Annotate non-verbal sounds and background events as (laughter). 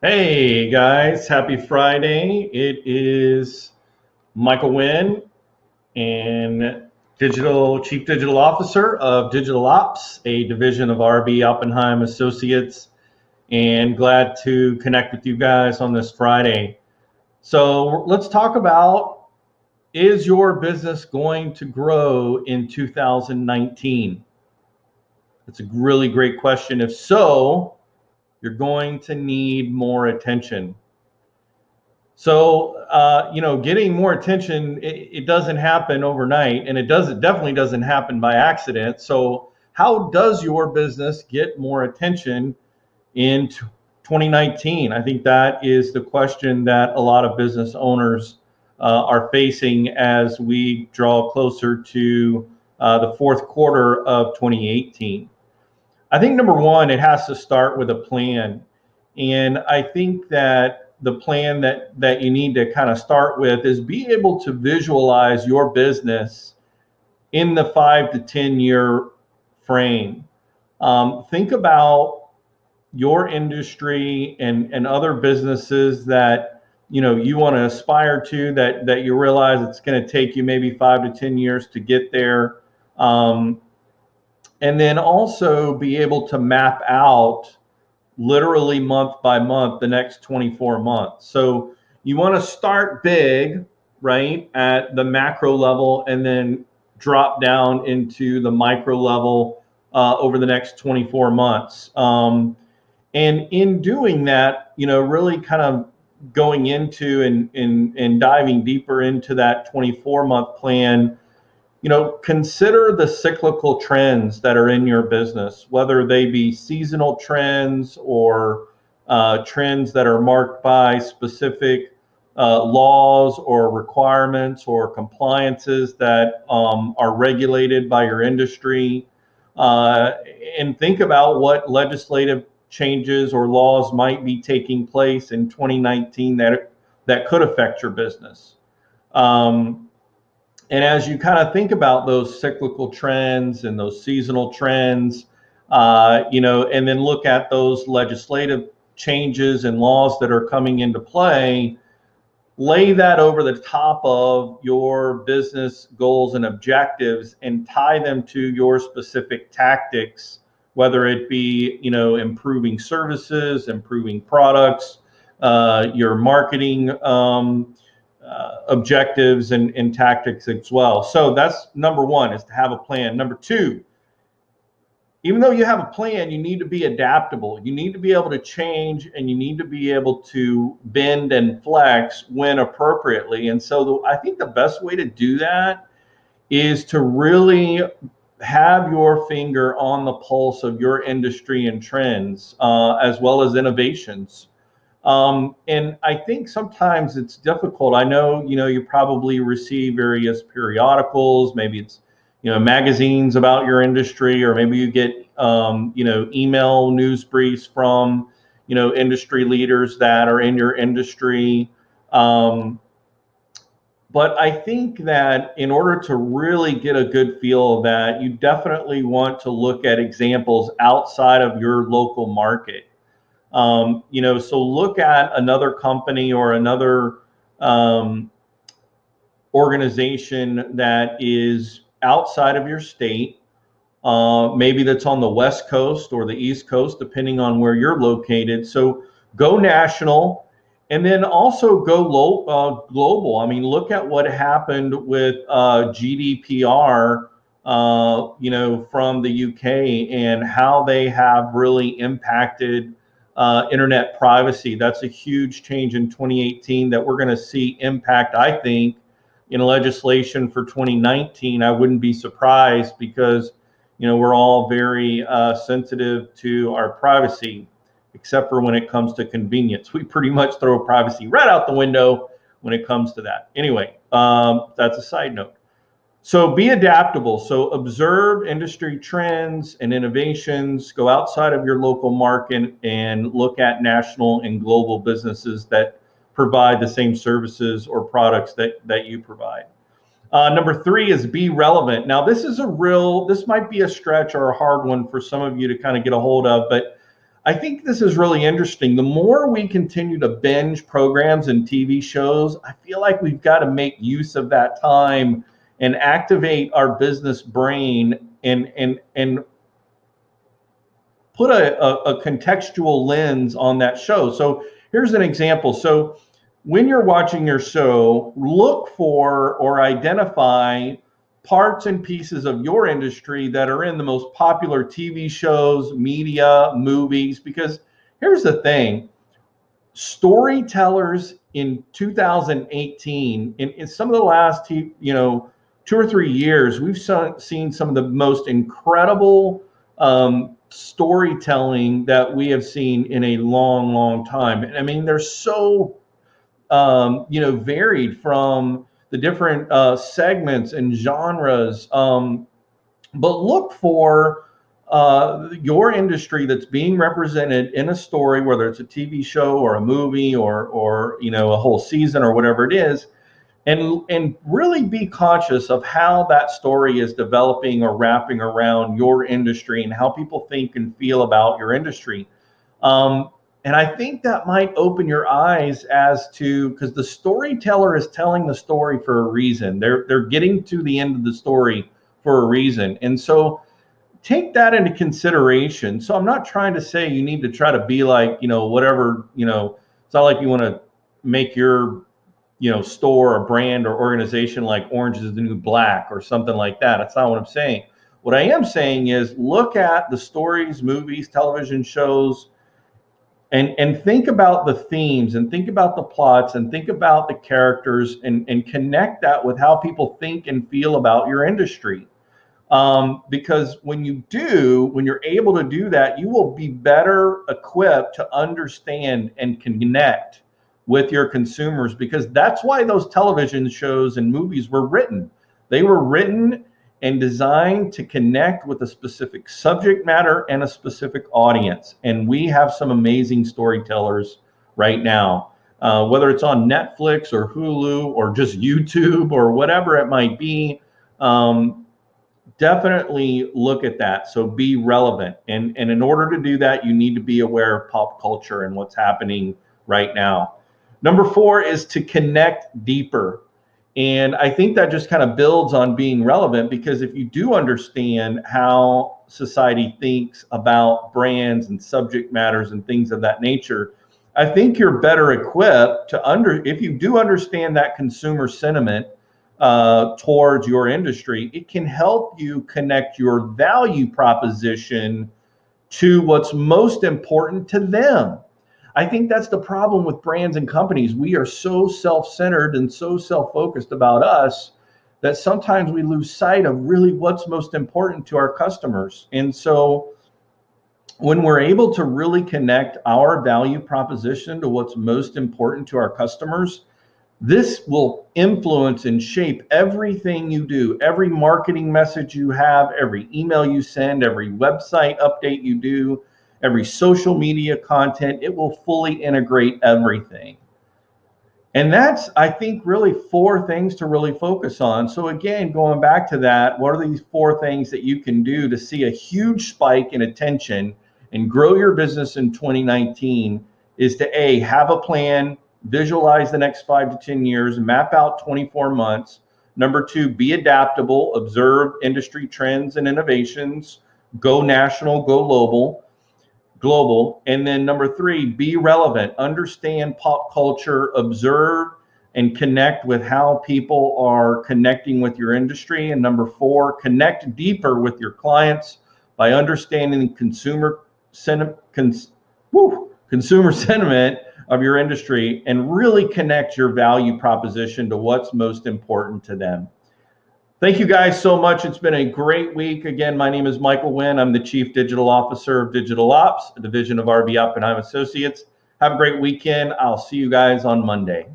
Hey guys, happy Friday. It is Michael Wynn and Digital Chief Digital Officer of Digital Ops, a division of RB Oppenheim Associates, and glad to connect with you guys on this Friday. So let's talk about is your business going to grow in 2019? That's a really great question. If so, you're going to need more attention. So, uh, you know, getting more attention, it, it, doesn't happen overnight and it does it definitely doesn't happen by accident. So, how does your business get more attention in 2019? I think that is the question that a lot of business owners uh, are facing as we draw closer to uh, the fourth quarter of 2018. I think number one, it has to start with a plan. And I think that the plan that, that you need to kind of start with is be able to visualize your business in the five to 10 year frame. Um, think about your industry and, and other businesses that you know you want to aspire to that that you realize it's going to take you maybe five to ten years to get there um, and then also be able to map out literally month by month the next 24 months. So you want to start big, right, at the macro level and then drop down into the micro level uh, over the next 24 months. Um, and in doing that, you know, really kind of going into and, and, and diving deeper into that 24 month plan you know, consider the cyclical trends that are in your business, whether they be seasonal trends or uh, trends that are marked by specific uh, laws or requirements or compliances that um, are regulated by your industry. Uh, and think about what legislative changes or laws might be taking place in 2019 that that could affect your business. Um, and as you kind of think about those cyclical trends and those seasonal trends, uh, you know, and then look at those legislative changes and laws that are coming into play, lay that over the top of your business goals and objectives and tie them to your specific tactics, whether it be, you know, improving services, improving products, uh, your marketing. Um, uh, objectives and, and tactics as well. So that's number one is to have a plan. Number two, even though you have a plan, you need to be adaptable. You need to be able to change and you need to be able to bend and flex when appropriately. And so the, I think the best way to do that is to really have your finger on the pulse of your industry and trends, uh, as well as innovations. Um, and I think sometimes it's difficult. I know, you know, you probably receive various periodicals, maybe it's, you know, magazines about your industry, or maybe you get, um, you know, email news briefs from, you know, industry leaders that are in your industry. Um, but I think that in order to really get a good feel of that, you definitely want to look at examples outside of your local market. Um, you know, so look at another company or another um, organization that is outside of your state, uh, maybe that's on the West Coast or the East Coast, depending on where you're located. So go national and then also go uh, global. I mean, look at what happened with uh, GDPR, uh, you know, from the UK and how they have really impacted uh, internet privacy. That's a huge change in 2018 that we're going to see impact, I think, in legislation for 2019. I wouldn't be surprised because, you know, we're all very uh, sensitive to our privacy, except for when it comes to convenience. (laughs) We pretty much throw privacy right out the window when it comes to that. Anyway, um, that's a side note. So be adaptable. So observe industry trends and innovations. Go outside of your local market and look at national and global businesses that provide the same services or products that, that you provide. Uh, number three is be relevant. Now, this is a real, this might be a stretch or a hard one for some of you to kind of get a hold of, but I think this is really interesting. The more we continue to binge programs and TV shows, I feel like we've got to make use of that time and activate our business brain and and and put a, a, a contextual lens on that show. So here's an example. So when you're watching your show, look for or identify parts and pieces of your industry that are in the most popular TV shows, media, movies. Because here's the thing storytellers in 2018, in, in some of the last, you know, two or three years, we've seen some of the most incredible um, storytelling that we have seen in a long, long time. And I mean, they're so, um, you know, varied from the different uh, segments and genres. Um, but look for uh, your industry that's being represented in a story, whether it's a TV show or a movie or or you know a whole season or whatever it is, and and really be conscious of how that story is developing or wrapping around your industry and how people think and feel about your industry. Um, and I think that might open your eyes as to because the storyteller is telling the story for a reason. They're they're getting to the end of the story for a reason. And so take that into consideration. So I'm not trying to say you need to try to be like, you know, whatever, you know, it's not like you want to make your, you know, store or brand or organization like orange is the new black or something like that. That's not what I'm saying. What I am saying is look at the stories, movies, television shows, and and think about the themes and think about the plots and think about the characters and and connect that with how people think and feel about your industry um, because when you do when you're able to do that you will be better equipped to understand and connect with your consumers because that's why those television shows and movies were written they were written and designed to connect with a specific subject matter and a specific audience. And we have some amazing storytellers right now, uh, whether it's on Netflix or Hulu or just YouTube or whatever it might be. Um, definitely look at that. So be relevant. And, and in order to do that, you need to be aware of pop culture and what's happening right now. Number four is to connect deeper. And I think that just kind of builds on being relevant because if you do understand how society thinks about brands and subject matters and things of that nature, I think you're better equipped to under if you do understand that consumer sentiment uh, towards your industry, it can help you connect your value proposition to what's most important to them. I think that's the problem with brands and companies. We are so self centered and so self focused about us that sometimes we lose sight of really what's most important to our customers. And so when we're able to really connect our value proposition to what's most important to our customers, this will influence and shape everything you do, every marketing message you have, every email you send, every website update you do, every social media content. It will fully integrate everything. And that's, I think, really four things to really focus on. So, again, going back to that, what are these four things that you can do to see a huge spike in attention and grow your business in 2019? Is to A, have a plan, visualize the next five to 10 years, map out 24 months. Number two, be adaptable, observe industry trends and innovations, go national, go global global. And then number three, be relevant, understand pop culture, observe and connect with how people are connecting with your industry. And number four, connect deeper with your clients by understanding consumer sentiment, cons, consumer (laughs) sentiment of your industry and really connect your value proposition to what's most important to them. Thank you guys so much. It's been a great week. Again, my name is Michael Wynn. I'm the Chief Digital Officer of Digital Ops, a division of RB Oppenheim Associates. Have a great weekend. I'll see you guys on Monday.